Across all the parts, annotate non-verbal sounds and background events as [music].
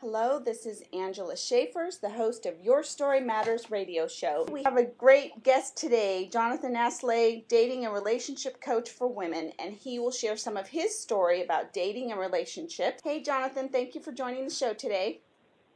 Hello, this is Angela Schaefers, the host of Your Story Matters radio show. We have a great guest today, Jonathan Aslay, dating and relationship coach for women, and he will share some of his story about dating and relationships. Hey, Jonathan, thank you for joining the show today.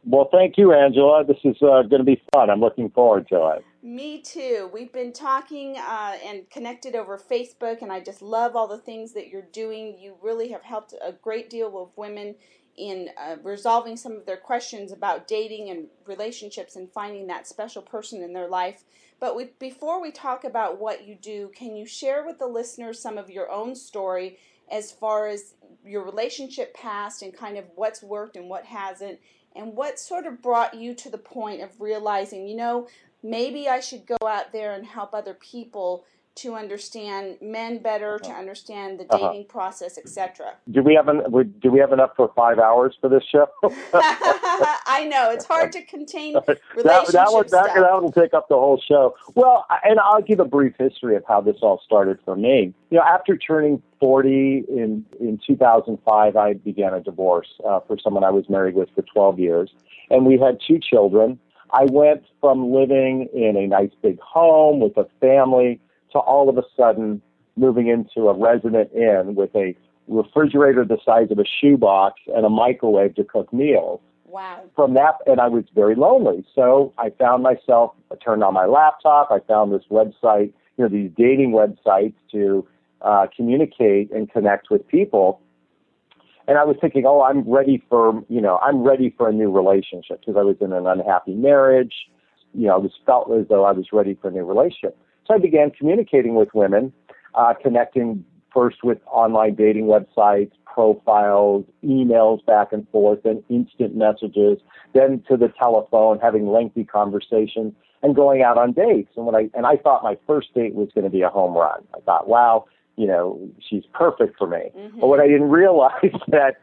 Well, thank you, Angela. This is uh, going to be fun. I'm looking forward to it. Me too. We've been talking uh, and connected over Facebook, and I just love all the things that you're doing. You really have helped a great deal of women in uh, resolving some of their questions about dating and relationships and finding that special person in their life. But we, before we talk about what you do, can you share with the listeners some of your own story as far as your relationship past and kind of what's worked and what hasn't, and what sort of brought you to the point of realizing, you know, maybe I should go out there and help other people to understand men better, to uh-huh. understand the uh-huh. dating uh-huh. process, etc. Do we have an, do we have enough for five hours for this show? [laughs] I know it's hard to contain relationship [laughs] that, that, would, that, that will take up the whole show. Well, and I'll give a brief history of how this all started for me. You know, after turning 40 in in 2005, I began a divorce uh, for someone I was married with for 12 years, and we had two children. I went from living in a nice big home with a family to all of a sudden moving into a Residence Inn with a refrigerator the size of a shoebox and a microwave to cook meals. Wow. From that, and I was very lonely. So I found myself, I turned on my laptop, I found this website, you know, these dating websites to uh, communicate and connect with people. And I was thinking, oh, I'm ready for, you know, I'm ready for a new relationship because I was in an unhappy marriage. You know, I was felt as though I was ready for a new relationship. So I began communicating with women, uh, connecting first with online dating websites, profiles, emails back and forth, and instant messages, then to the telephone, having lengthy conversations, and going out on dates. And when I and I thought my first date was going to be a home run. I thought, wow, you know, she's perfect for me. Mm-hmm. But what I didn't [laughs] realize that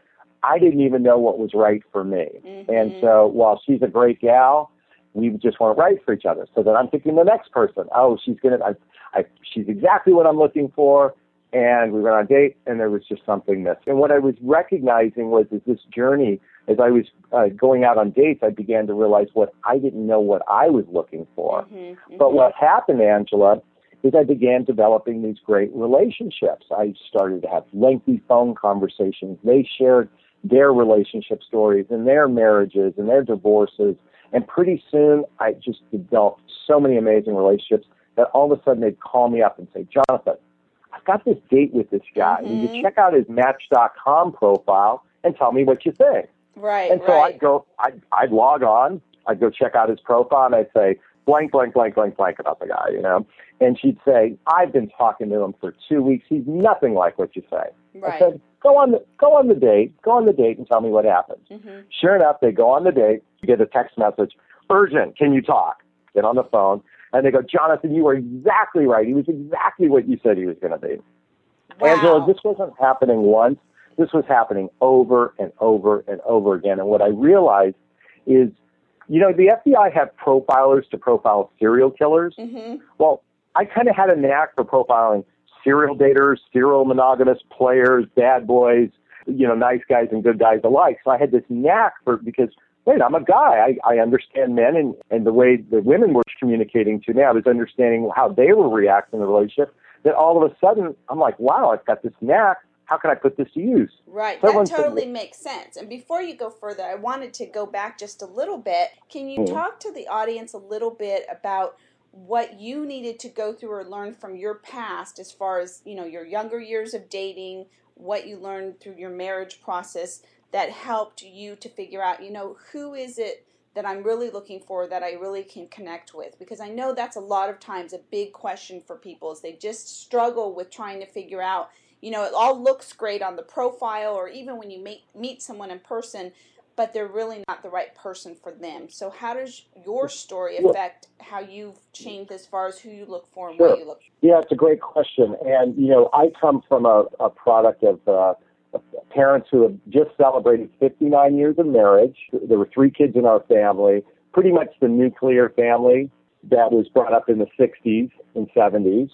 I didn't even know what was right for me. Mm-hmm. And so while she's a great gal, we just weren't right for each other. So then I'm thinking the next person. Oh, she's gonna. I, I, she's exactly what I'm looking for. And we went on a date, and there was just something missing. And what I was recognizing was that this journey, as I was uh, going out on dates, I began to realize what I didn't know what I was looking for. Mm-hmm, mm-hmm. But what happened, Angela, is I began developing these great relationships. I started to have lengthy phone conversations. They shared their relationship stories and their marriages and their divorces and pretty soon, I just developed so many amazing relationships that all of a sudden they'd call me up and say, Jonathan, I've got this date with this guy. Mm-hmm. You check out his Match.com profile and tell me what you think. Right. And so right. I'd go, I'd, I'd log on, I'd go check out his profile, and I'd say blank, blank, blank, blank, blank about the guy, you know. And she'd say, I've been talking to him for two weeks. He's nothing like what you say. Right. I said, go on the go on the date, go on the date, and tell me what happens. Mm-hmm. Sure enough, they go on the date. You get a text message, urgent. Can you talk? Get on the phone, and they go, Jonathan, you were exactly right. He was exactly what you said he was going to be. Wow. Angela, this wasn't happening once. This was happening over and over and over again. And what I realized is, you know, the FBI have profilers to profile serial killers. Mm-hmm. Well, I kind of had a knack for profiling serial daters, serial monogamous players, bad boys, you know, nice guys and good guys alike. So I had this knack for because wait, I'm a guy. I, I understand men and, and the way the women were communicating to me. I was understanding how they were reacting in the relationship. That all of a sudden I'm like, wow, I've got this knack. How can I put this to use? Right. that totally said, makes sense. And before you go further, I wanted to go back just a little bit. Can you mm-hmm. talk to the audience a little bit about what you needed to go through or learn from your past as far as you know your younger years of dating what you learned through your marriage process that helped you to figure out you know who is it that I'm really looking for that I really can connect with? Because I know that's a lot of times a big question for people is they just struggle with trying to figure out you know it all looks great on the profile or even when you meet meet someone in person but they're really not the right person for them. So how does your story affect how you've changed as far as who you look for and sure. what you look for? Yeah, it's a great question. And, you know, I come from a, a product of uh, parents who have just celebrated 59 years of marriage. There were three kids in our family, pretty much the nuclear family that was brought up in the 60s and 70s.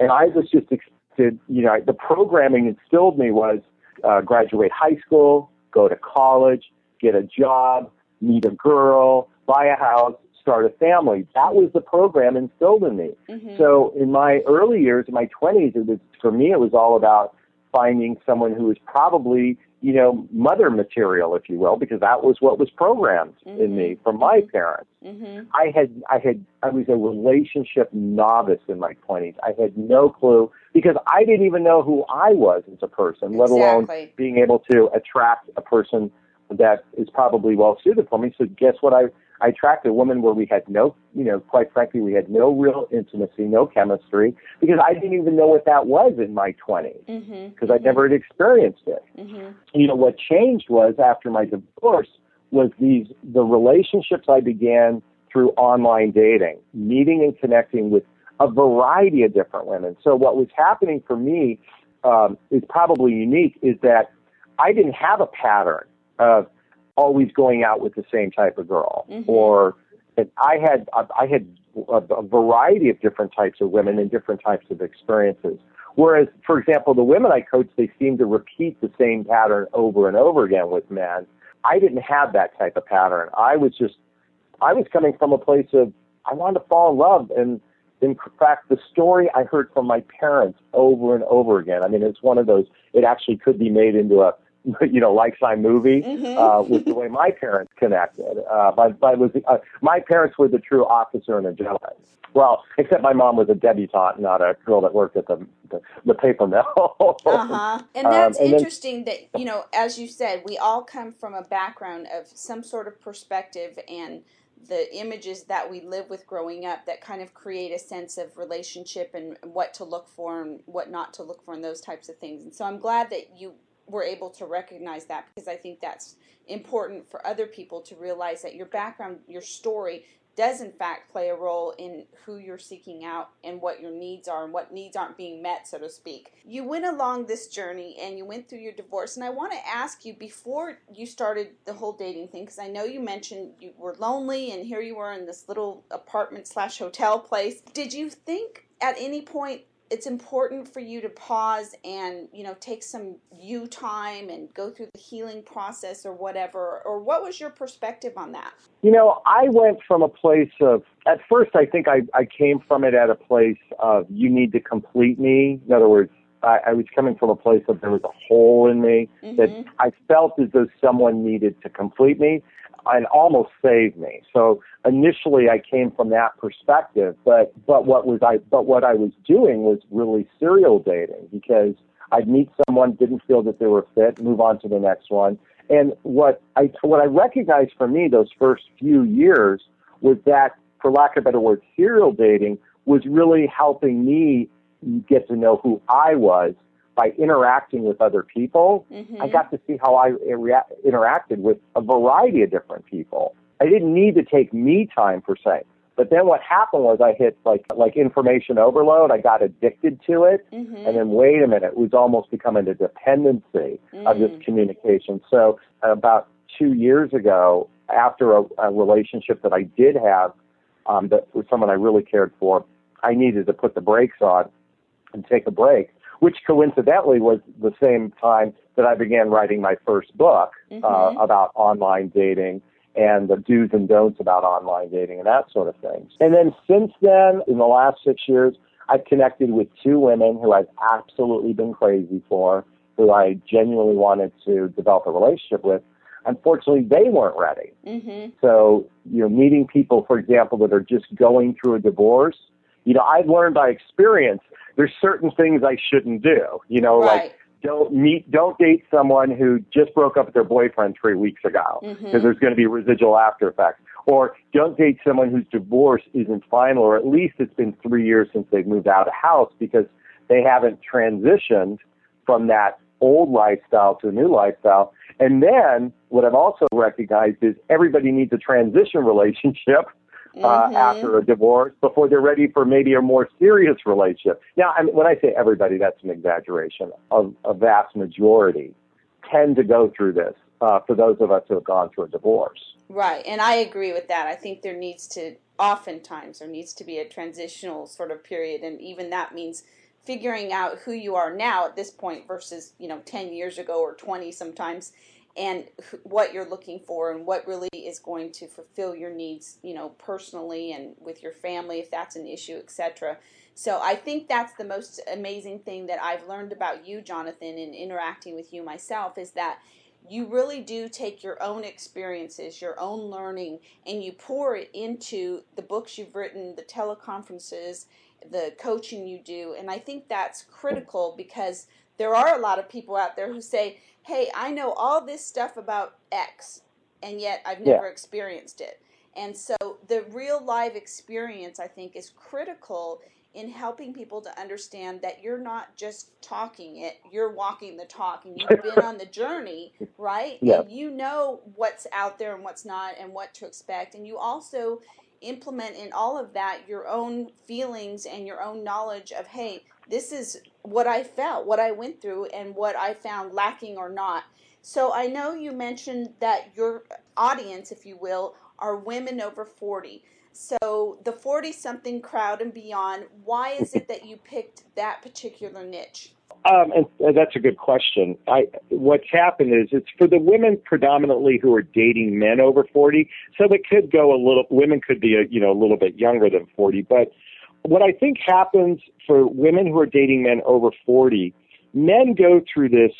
And I was just expected, you know, the programming instilled me was uh, graduate high school, go to college, get a job, meet a girl, buy a house, start a family. That was the program instilled in me. Mm-hmm. So in my early years, in my 20s, it was for me it was all about finding someone who was probably you know mother material, if you will, because that was what was programmed mm-hmm. in me from my mm-hmm. parents. Mm-hmm. I had I had I was a relationship novice in my 20s. I had no clue because I didn't even know who I was as a person, let alone being able to attract a person that is probably well suited for me. So guess what I I attracted a woman where we had no, you know, quite frankly, we had no real intimacy, no chemistry, because I didn't even know what that was in my 20s, because mm-hmm. mm-hmm. I never had experienced it. Mm-hmm. You know, what changed was after my divorce was these the relationships I began through online dating, meeting and connecting with a variety of different women. So what was happening for me um, is probably unique is that I didn't have a pattern of always going out with the same type of girl, mm-hmm. or I had I had a, a variety of different types of women and different types of experiences. Whereas, for example, the women I coach, they seem to repeat the same pattern over and over again with men. I didn't have that type of pattern. I was just, I was coming from a place of, I wanted to fall in love. And in fact, the story I heard from my parents over and over again, I mean, it's one of those, it actually could be made into a [laughs] you know, lifetime movie mm-hmm. uh, was the way my parents connected. Uh, but, but was uh, my parents were the true officer and a gentleman. Well, except my mom was a debutante, not a girl that worked at the the, the paper mill. [laughs] uh-huh. And that's um, and interesting then, that you know, as you said, we all come from a background of some sort of perspective and the images that we live with growing up that kind of create a sense of relationship and what to look for and what not to look for and those types of things. And so I'm glad that you were able to recognize that because I think that's important for other people to realize that your background, your story does in fact play a role in who you're seeking out and what your needs are and what needs aren't being met, so to speak. You went along this journey and you went through your divorce. And I want to ask you before you started the whole dating thing, because I know you mentioned you were lonely and here you were in this little apartment slash hotel place. Did you think at any point it's important for you to pause and you know take some you time and go through the healing process or whatever or what was your perspective on that? You know i went from a place of at first i think i, I came from it at a place of you need to complete me. In other words I, I was coming from a place that there was a hole in me mm-hmm. that I felt as though someone needed to complete me and almost saved me. So initially I came from that perspective, but but what was I but what I was doing was really serial dating because I'd meet someone, didn't feel that they were fit, move on to the next one. And what I what I recognized for me those first few years was that, for lack of a better word, serial dating was really helping me get to know who I was by interacting with other people, mm-hmm. I got to see how I rea- interacted with a variety of different people. I didn't need to take me time per se. But then what happened was I hit like like information overload. I got addicted to it, mm-hmm. and then wait a minute, it was almost becoming a dependency mm-hmm. of this mm. communication. So about two years ago, after a, a relationship that I did have, um, that was someone I really cared for, I needed to put the brakes on and take a break which coincidentally was the same time that I began writing my first book mm-hmm. uh, about online dating and the do's and don'ts about online dating and that sort of thing. And then since then, in the last six years, I've connected with two women who I've absolutely been crazy for, who I genuinely wanted to develop a relationship with. Unfortunately, they weren't ready. Mm-hmm. So, you know, meeting people, for example, that are just going through a divorce, you know, I've learned by experience there's certain things I shouldn't do. You know, right. like don't meet, don't date someone who just broke up with their boyfriend three weeks ago because mm-hmm. there's going to be residual after effects. Or don't date someone whose divorce isn't final, or at least it's been three years since they've moved out of the house because they haven't transitioned from that old lifestyle to a new lifestyle. And then what I've also recognized is everybody needs a transition [laughs] relationship uh, mm-hmm. after a divorce before they're ready for maybe a more serious relationship. Now, I mean, when I say everybody, that's an exaggeration. A, a vast majority tend to go through this uh, for those of us who have gone through a divorce. Right, and I agree with that. I think there needs to, oftentimes, there needs to be a transitional sort of period, and even that means figuring out who you are now at this point versus, you know, 10 years ago or 20 sometimes and what you're looking for and what really is going to fulfill your needs, you know, personally and with your family if that's an issue, etc. So I think that's the most amazing thing that I've learned about you, Jonathan, in interacting with you myself is that you really do take your own experiences, your own learning, and you pour it into the books you've written, the teleconferences, the coaching you do. And I think that's critical because there are a lot of people out there who say, hey, I know all this stuff about X, and yet I've never yeah. experienced it. And so the real live experience, I think, is critical in helping people to understand that you're not just talking it, you're walking the talk and you've been on the journey, right? Yeah. And you know what's out there and what's not and what to expect. And you also implement in all of that your own feelings and your own knowledge of, hey, this is what I felt, what I went through, and what I found lacking or not. So I know you mentioned that your audience, if you will, are women over 40. So the 40 something crowd and beyond, why is it that you picked that particular niche? Um, and that's a good question. I, what's happened is it's for the women predominantly who are dating men over 40. So it could go a little, women could be a, you know, a little bit younger than 40, but what I think happens for women who are dating men over 40, men go through this,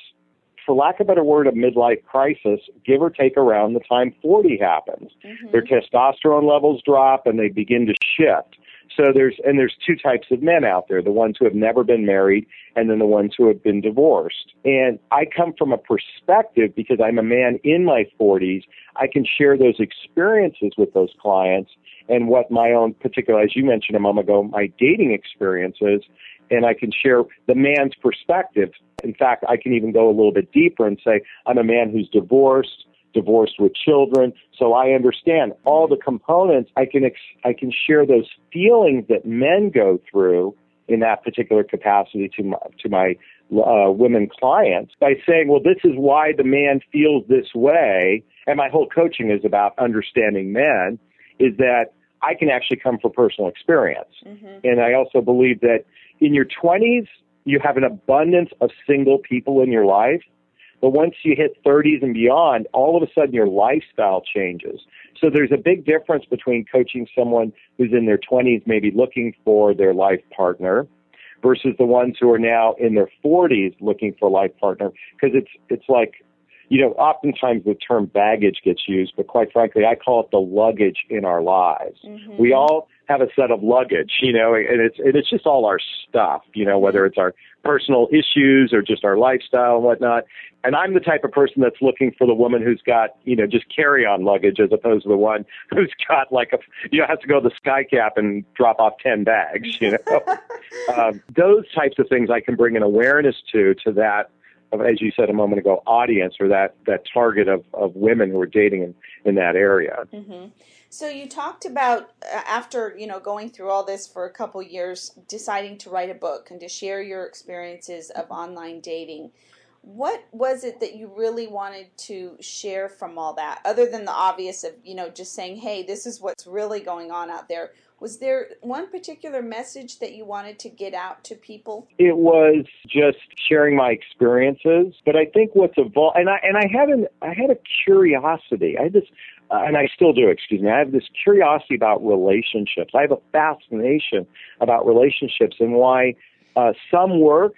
for lack of a better word, a midlife crisis, give or take around the time 40 happens. Mm-hmm. Their testosterone levels drop and they begin to shift. So there's and there's two types of men out there: the ones who have never been married, and then the ones who have been divorced. And I come from a perspective because I'm a man in my 40s. I can share those experiences with those clients and what my own particular, as you mentioned a moment ago, my dating experiences, and I can share the man's perspective. In fact, I can even go a little bit deeper and say I'm a man who's divorced divorced with children. So I understand all the components. I can ex- I can share those feelings that men go through in that particular capacity to my, to my uh, women clients by saying, well, this is why the man feels this way. And my whole coaching is about understanding men. Is that I can actually come from personal experience, mm-hmm. and I also believe that in your 20s you have an abundance of single people in your life but once you hit 30s and beyond, all of a sudden your lifestyle changes. So there's a big difference between coaching someone who's in their 20s, maybe looking for their life partner, versus the ones who are now in their 40s looking for a life partner. Because it's it's like, you know, oftentimes the term baggage gets used, but quite frankly, I call it the luggage in our lives. Mm-hmm. We all have a set of luggage, you know, and it's and it's just all our stuff, you know, whether mm-hmm. it's our personal issues or just our lifestyle and whatnot. And I'm the type of person that's looking for the woman who's got, you know, just carry on luggage as opposed to the one [laughs] who's got like a, you know, has to go to the sky cap and drop off 10 bags, you know. [laughs] um, those types of things I can bring an awareness to, to that of, as you said a moment ago, audience or that, that target of, of women who are dating in, in that area. Mm-hmm. So you talked about uh, after you know going through all this for a couple years, deciding to write a book and to share your experiences of online dating. What was it that you really wanted to share from all that, other than the obvious of you know just saying, "Hey, this is what's really going on out there"? Was there one particular message that you wanted to get out to people? It was just sharing my experiences, but I think what's evolved, and I and I had an I had a curiosity. I had this, uh, and I still do. Excuse me. I have this curiosity about relationships. I have a fascination about relationships and why uh, some work,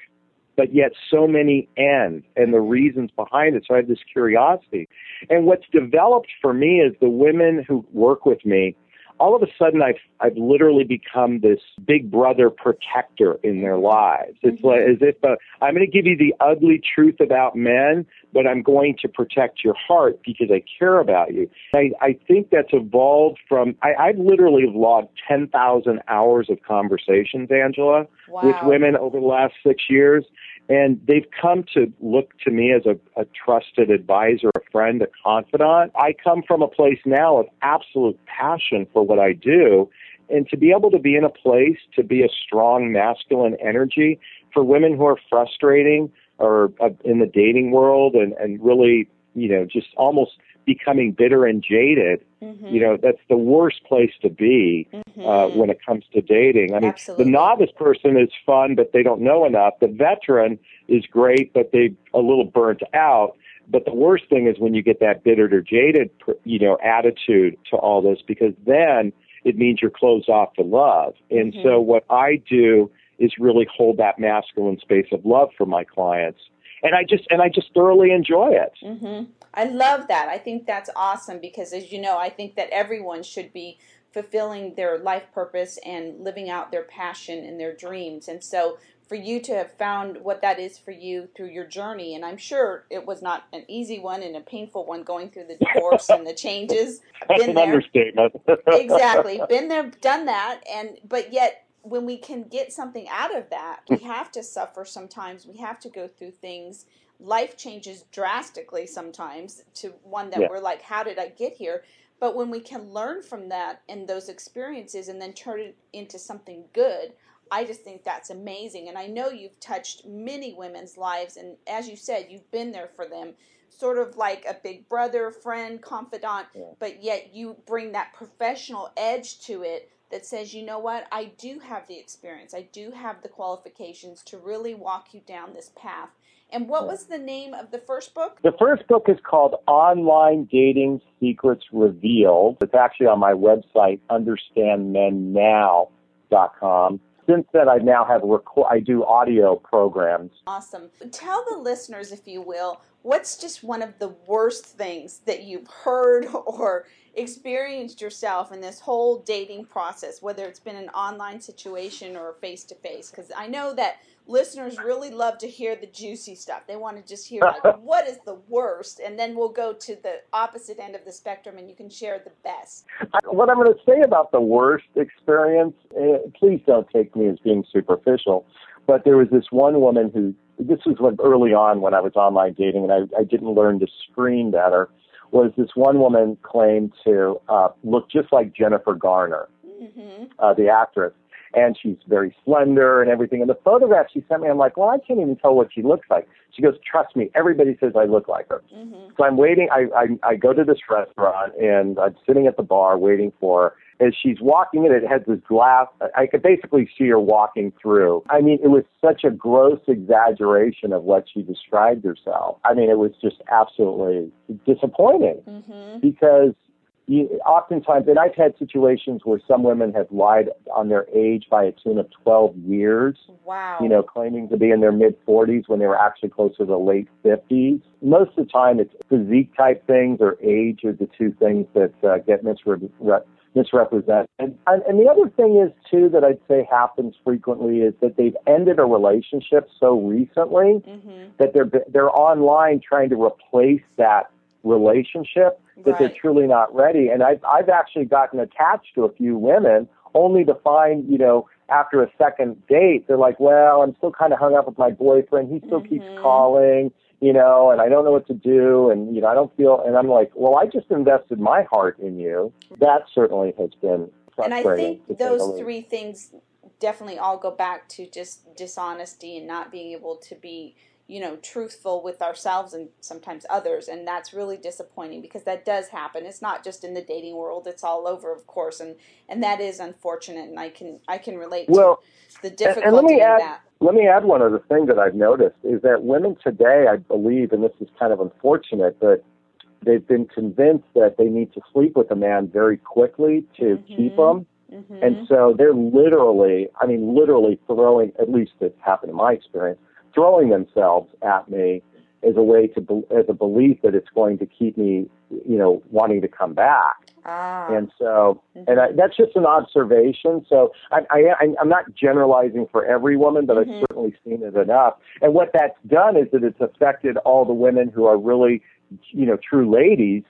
but yet so many end, and the reasons behind it. So I have this curiosity, and what's developed for me is the women who work with me all of a sudden I've I've literally become this big brother protector in their lives. It's mm-hmm. like as if uh, I'm going to give you the ugly truth about men, but I'm going to protect your heart because I care about you. I, I think that's evolved from I, I've literally logged ten thousand hours of conversations, Angela, wow. with women over the last six years. And they've come to look to me as a, a trusted advisor, a friend, a confidant. I come from a place now of absolute passion for what I do. And to be able to be in a place to be a strong masculine energy for women who are frustrating or uh, in the dating world and, and really, you know, just almost becoming bitter and jaded, mm-hmm. you know, that's the worst place to be mm-hmm. uh, when it comes to dating. I mean, Absolutely. the novice person is fun, but they don't know enough. The veteran is great, but they a little burnt out. But the worst thing is when you get that bittered or jaded, you know, attitude to all this, because then it means you're closed off to love. And mm-hmm. so what I do is really hold that masculine space of love for my clients. And I just and I just thoroughly enjoy it. Mm-hmm. I love that. I think that's awesome because, as you know, I think that everyone should be fulfilling their life purpose and living out their passion and their dreams. And so, for you to have found what that is for you through your journey, and I'm sure it was not an easy one and a painful one going through the [laughs] divorce and the changes. That's been an there. understatement. [laughs] exactly, been there, done that, and but yet when we can get something out of that, we have to suffer sometimes. We have to go through things. Life changes drastically sometimes to one that yeah. we're like, how did I get here? But when we can learn from that and those experiences and then turn it into something good, I just think that's amazing. And I know you've touched many women's lives. And as you said, you've been there for them, sort of like a big brother, friend, confidant, yeah. but yet you bring that professional edge to it that says, you know what, I do have the experience, I do have the qualifications to really walk you down this path. And what was the name of the first book? The first book is called Online Dating Secrets Revealed. It's actually on my website, understandmennow.com since then, I now have record. I do audio programs. Awesome. Tell the listeners, if you will, what's just one of the worst things that you've heard [laughs] or experienced yourself in this whole dating process, whether it's been an online situation or face to face? Because I know that listeners really love to hear the juicy stuff. They want to just hear like [laughs] what is the worst, and then we'll go to the opposite end of the spectrum, and you can share the best. What I'm going to say about the worst experience, uh, please don't take me as being superficial, but there was this one woman who. This was when early on when I was online dating, and I, I didn't learn to screen better. Was this one woman claimed to uh, look just like Jennifer Garner, mm-hmm. uh, the actress, and she's very slender and everything. And the photograph she sent me, I'm like, well, I can't even tell what she looks like. She goes, trust me, everybody says I look like her. Mm-hmm. So I'm waiting. I, I I go to this restaurant and I'm sitting at the bar waiting for her. As she's walking in, it has this glass. I could basically see her walking through. I mean, it was such a gross exaggeration of what she described herself. I mean, it was just absolutely disappointing mm-hmm. because you, oftentimes, and I've had situations where some women have lied on their age by a tune of 12 years. Wow. You know, claiming to be in their mid 40s when they were actually closer to the late 50s. Most of the time, it's physique type things or age are the two things that uh, get misre- misrepresented. And, and the other thing is, too, that I'd say happens frequently is that they've ended a relationship so recently mm-hmm. that they're, they're online trying to replace that relationship that right. they're truly not ready. And I've I've actually gotten attached to a few women only to find, you know, after a second date, they're like, Well, I'm still kinda hung up with my boyfriend, he still mm-hmm. keeps calling, you know, and I don't know what to do and you know, I don't feel and I'm like, Well, I just invested my heart in you. That certainly has been And I think those three things definitely all go back to just dishonesty and not being able to be you know truthful with ourselves and sometimes others and that's really disappointing because that does happen it's not just in the dating world it's all over of course and and that is unfortunate and i can i can relate well, to the difficulty and, let me add, that let me add one other thing that i've noticed is that women today i believe and this is kind of unfortunate but they've been convinced that they need to sleep with a man very quickly to mm-hmm. keep him mm-hmm. and so they're literally i mean literally throwing at least it's happened in my experience throwing themselves at me as a way to as a belief that it's going to keep me, you know, wanting to come back. Ah. And so, mm-hmm. and I, that's just an observation. So I, I, I'm not generalizing for every woman, but mm-hmm. I've certainly seen it enough. And what that's done is that it's affected all the women who are really, you know, true ladies.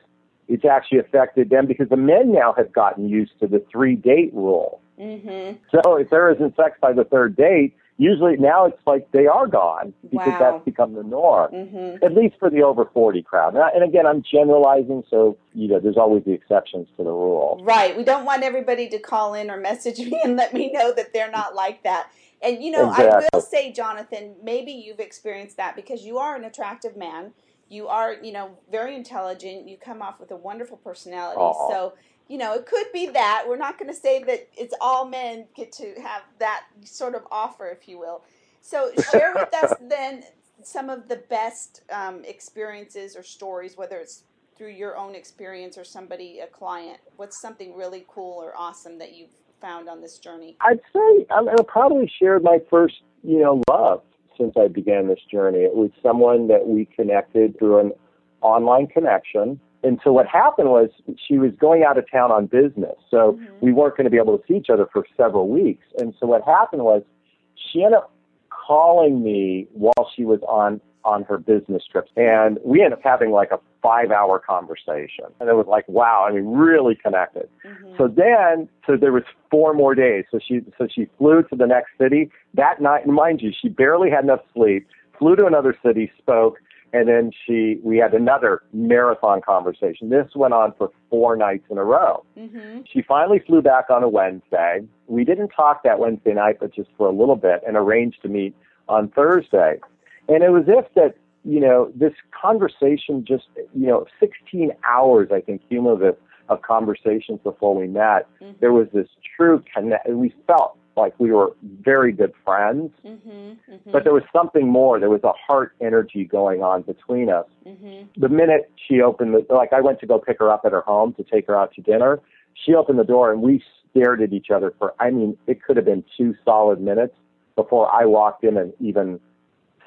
It's actually affected them because the men now have gotten used to the three date rule. Mm-hmm. So if there isn't sex by the third date, usually now it's like they are gone because wow. that's become the norm, mm-hmm. at least for the over 40 crowd. And, I, and, again, I'm generalizing, so you know, there's always the exceptions to the rule. Right. We don't want everybody to call in or message [laughs] me and let me know that they're not like that. And you know, exactly. I will say, Jonathan, maybe you've experienced that because you are an attractive man. You are, you know, very intelligent. You come off with a wonderful personality. Aww. So you know, it could be that. We're not going to say that it's all men get to have that sort of offer, if you will. So [laughs] share with us then some of the best um, experiences or stories, whether it's through your own experience or somebody, a client? What's something really cool or awesome that you've found on this journey? I'd say I probably shared my first, you know, love since I began this journey. It was someone that we connected through an online connection. And so what happened was she was going out of town on business. So mm-hmm. we weren't going to be able to see each other for several weeks. And so what happened was she ended up calling me while she was on on her business trips. And we ended up having like a five hour conversation. And it was like, wow, I mean, really connected. Mm-hmm. So then, so there was four more days. So she, so she flew to the next city that night. And mind you, she barely had enough sleep, flew to another city, spoke, and then she, we had another marathon conversation. This went on for four nights in a row. Mm-hmm. She finally flew back on a Wednesday. We didn't talk that Wednesday night, but just for a little bit and arranged to meet on Thursday. And it was if that, you know, this conversation just, you know, 16 hours, I think, cumulative of conversations before we met. Mm-hmm. There was this true connect. We felt like we were very good friends, mm-hmm, mm-hmm. but there was something more. There was a heart energy going on between us. Mm-hmm. The minute she opened the, like I went to go pick her up at her home to take her out to dinner, she opened the door and we stared at each other for, I mean, it could have been two solid minutes before I walked in and even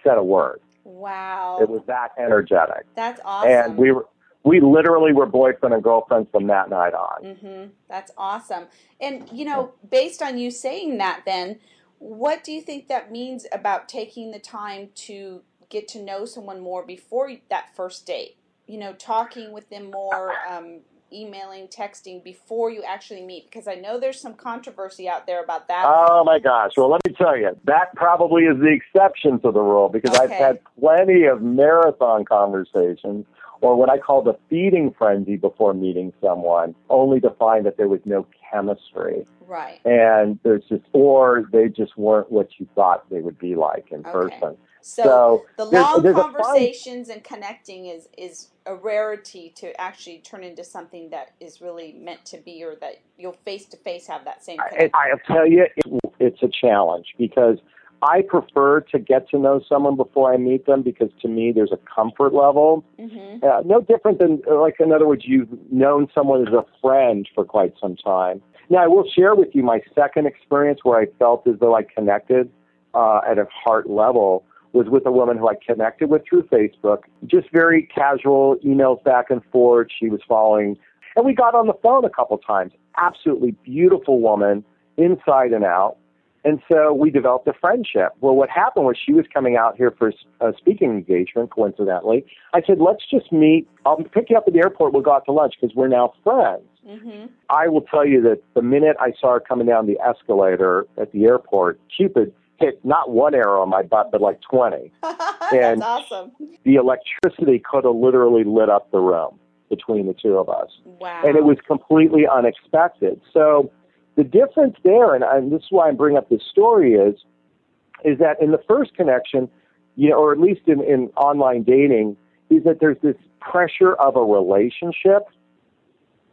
said a word. Wow. It was that energetic. That's awesome. And we were we literally were boyfriend and girlfriend from that night on. Mm-hmm. That's awesome. And you know, based on you saying that, then what do you think that means about taking the time to get to know someone more before that first date? You know, talking with them more, um, emailing, texting before you actually meet? Because I know there's some controversy out there about that. Oh my gosh. Well, let me tell you, that probably is the exception to the rule because okay. I've had plenty of marathon conversations or what I call the feeding frenzy before meeting someone, only to find that there was no chemistry. Right. And there's just, or they just weren't what you thought they would be like in okay. person. So, so the long there's, there's conversations and connecting is is a rarity to actually turn into something that is really meant to be, or that you'll face to face have that same. Connection. I, I'll tell you, it, it's a challenge because I prefer to get to know someone before I meet them because to me there's a comfort level. Mm-hmm. Uh, no different than, like, in other words, you've known someone as a friend for quite some time. Now, I will share with you my second experience where I felt as though I connected uh, at a heart level was with a woman who I connected with through Facebook. Just very casual emails back and forth. She was following, and we got on the phone a couple times. Absolutely beautiful woman, inside and out. And so we developed a friendship. Well, what happened was she was coming out here for a speaking engagement, coincidentally. I said, let's just meet. I'll pick you up at the airport. We'll go out to lunch because we're now friends. Mm-hmm. I will tell you that the minute I saw her coming down the escalator at the airport, Cupid hit not one arrow on my butt, but like 20. [laughs] and awesome. The electricity could have literally lit up the room between the two of us. Wow. And it was completely unexpected. So the difference there, and, and this is why I'm bringing up this story, is is that in the first connection, you know, or at least in, in online dating, is that there's this pressure of a relationship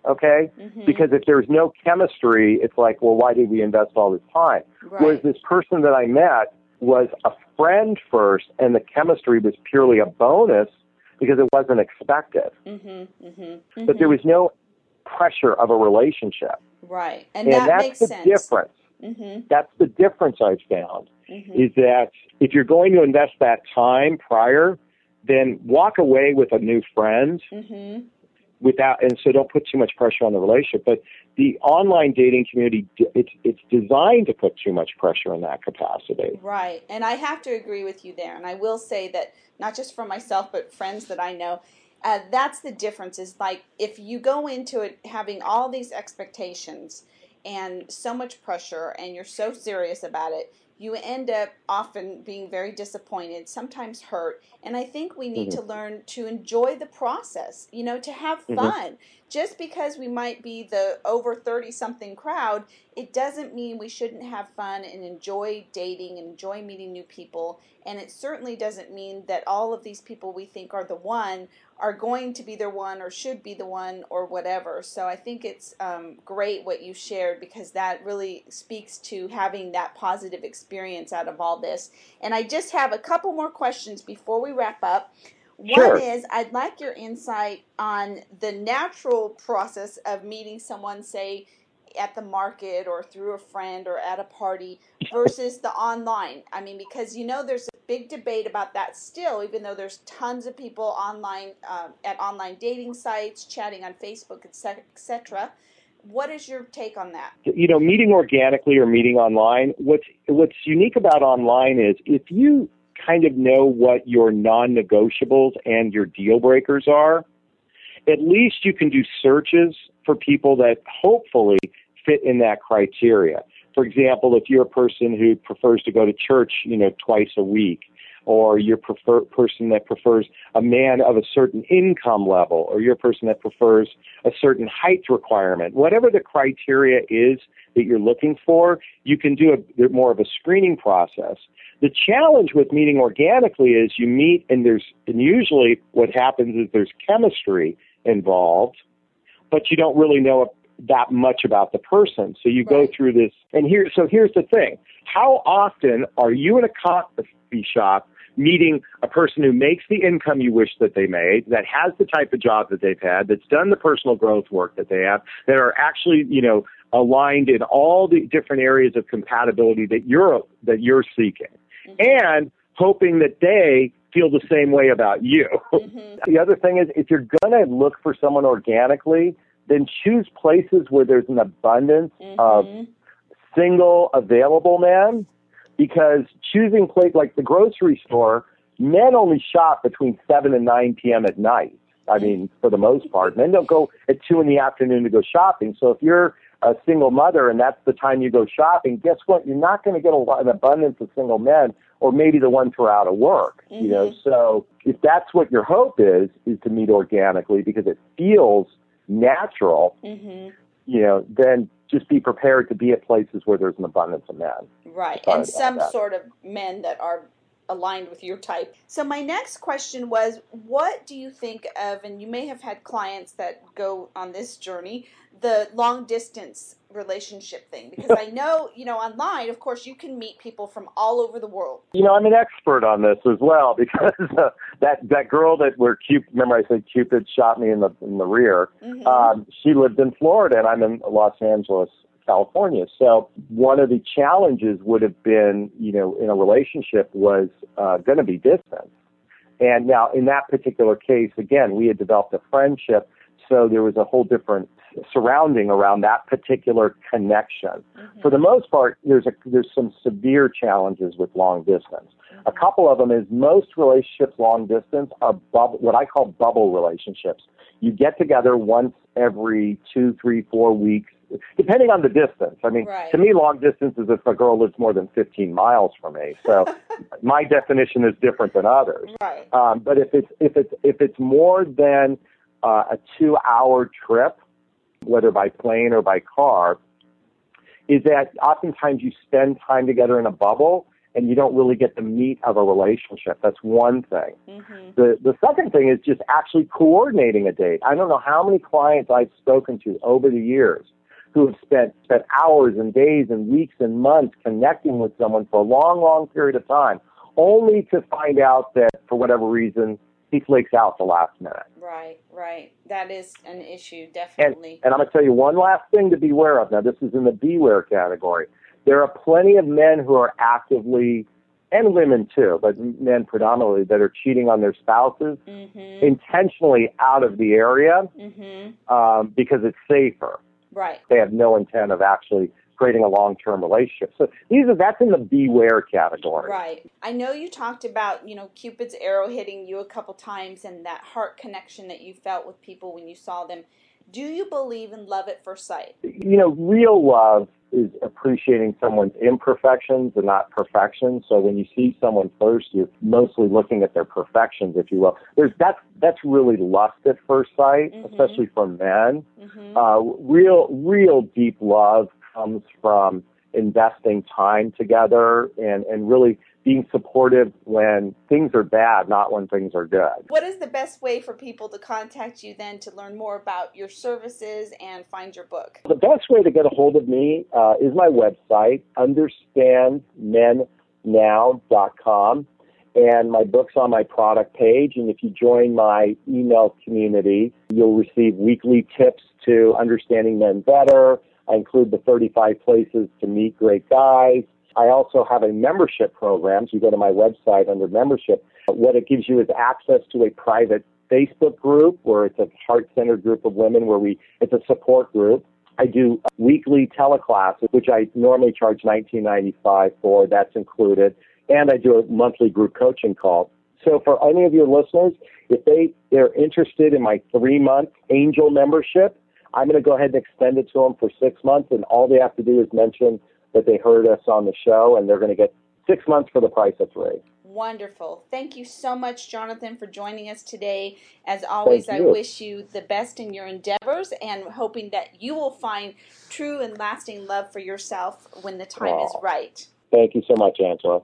okay? Mm-hmm. Because if there's no chemistry, it's like, well, why did we invest all this time? Right. Whereas this person that I met was a friend first, and the chemistry was purely a bonus because it wasn't expected. Mm-hmm, mm-hmm, but there was no pressure of a relationship. Right, and, and that that's makes the sense. difference. Mm-hmm. That's the difference I've found mm-hmm. is that if you're going to invest that time prior, then walk away with a new friend mm-hmm without and so don't put too much pressure on the relationship but the online dating community it's it's designed to put too much pressure in that capacity right and i have to agree with you there and i will say that not just for myself but friends that i know uh, that's the difference is like if you go into it having all these expectations and so much pressure and you're so serious about it you end up often being very disappointed, sometimes hurt. And I think we need mm-hmm. to learn to enjoy the process, you know, to have mm-hmm. fun. Mm-hmm. Just because we might be the over 30 something crowd, it doesn't mean we shouldn't have fun and enjoy dating and enjoy meeting new people. And it certainly doesn't mean that all of these people we think are the one are going to be the one or should be the one or whatever. So I think it's um, great what you shared because that really speaks to having that positive experience out of all this. And I just have a couple more questions before we wrap up. Sure. One is I'd like your insight on the natural process of meeting someone, say, at the market or through a friend or at a party versus the online. I mean, because you know there's a big debate about that still, even though there's tons of people online um, at online dating sites, chatting on Facebook, etc. What is your take on that? You know, meeting organically or meeting online. What's what's unique about online is if you kind of know what your non-negotiables and your deal breakers are, at least you can do searches for people that hopefully fit in that criteria. For example, if you're a person who prefers to go to church, you know, twice a week, or you're prefer person that prefers a man of a certain income level, or you're a person that prefers a certain height requirement, whatever the criteria is that you're looking for, you can do a more of a screening process. The challenge with meeting organically is you meet and there's and usually what happens is there's chemistry involved, but you don't really know that much about the person. So you right. go through this, and here, so here's the thing: how often are you in a coffee shop meeting a person who makes the income you wish that they made, that has the type of job that they've had, that's done the personal growth work that they have, that are actually, you know, aligned in all the different areas of compatibility that you're that you're seeking, mm-hmm. and hoping that they feel the same way about you. Mm-hmm. [laughs] the other thing is, if you're going to look for someone organically, then choose places where there's an abundance mm-hmm. of single available men because choosing place like the grocery store, men only shop between 7 and 9 p.m. at night. I mm-hmm. mean, for the most part, men don't go at 2 in the afternoon to go shopping. So if you're a single mother and that's the time you go shopping, guess what? You're not going to get a lot, an abundance of single men or maybe the ones who are out of work. Mm-hmm. You know, mm-hmm. so if that's what your hope is, is to meet organically because it feels natural, mm-hmm. you know, then just be prepared to be at places where there's an abundance of men. Right, and some sort of men that are aligned with your type. So my next question was, what do you think of? And you may have had clients that go on this journey, the long distance relationship thing because I know, you know, online, of course, you can meet people from all over the world. You know, I'm an expert on this as well [laughs] because uh, that that girl that where Cupid, remember I said Cupid shot me in the in the rear. Mm-hmm. Um, she lived in Florida and I'm in Los Angeles, California. So one of the challenges would have been, you know, in a relationship was uh, going to be distance. And now in that particular case, again, we had developed a friendship, so there was a whole different surrounding around that particular connection. Mm-hmm. For the most part, there's a, there's some severe challenges with long distance. Mm-hmm. A couple of them is most relationships long distance are bubble, what I call bubble relationships. You get together once every two, three, four weeks, depending on the distance. I mean, right. to me, long distance is if a girl lives more than 15 miles from me. So [laughs] my definition is different than others. Right. Um, but if it's if it's if it's more than uh, a two-hour trip, whether by plane or by car, is that oftentimes you spend time together in a bubble and you don't really get the meat of a relationship. That's one thing. Mm-hmm. The the second thing is just actually coordinating a date. I don't know how many clients I've spoken to over the years who have spent spent hours and days and weeks and months connecting with someone for a long, long period of time, only to find out that for whatever reason he flakes out the last minute. Right, right. That is an issue, definitely. And, and I'm going to tell you one last thing to beware of. Now, this is in the beware category. There are plenty of men who are actively, and women too, but men predominantly, that are cheating on their spouses mm-hmm. intentionally out of the area mm-hmm. um, because it's safer. Right. They have no intent of actually creating a long-term relationship. So these are that's in the beware category. Right. I know you talked about, you know, Cupid's arrow hitting you a couple times and that heart connection that you felt with people when you saw them. Do you believe in love at first sight? You know, real love is appreciating someone's imperfections and not perfections. So when you see someone first, you're mostly looking at their perfections, if you will. There's that's that's really lust at first sight, mm-hmm. especially for men. Mm-hmm. Uh, real, real deep love comes from investing time together and, and really being supportive when things are bad, not when things are good. What is the best way for people to contact you then to learn more about your services and find your book? The best way to get a hold of me uh, is my website, understandmennow.com. And my book's on my product page. And if you join my email community, you'll receive weekly tips to understanding men better. I include the 35 places to meet great guys. I also have a membership program. So you go to my website under membership. What it gives you is access to a private Facebook group where it's a heart-centered group of women where we, it's a support group. I do weekly teleclasses, which I normally charge $19.95 for. That's included. And I do a monthly group coaching call. So for any of your listeners, if they, they're interested in my three month angel membership, I'm going to go ahead and extend it to them for six months. And all they have to do is mention that they heard us on the show and they're going to get six months for the price of three. Wonderful. Thank you so much, Jonathan, for joining us today. As always, I wish you the best in your endeavors and hoping that you will find true and lasting love for yourself when the time is right. Thank you so much, Angela.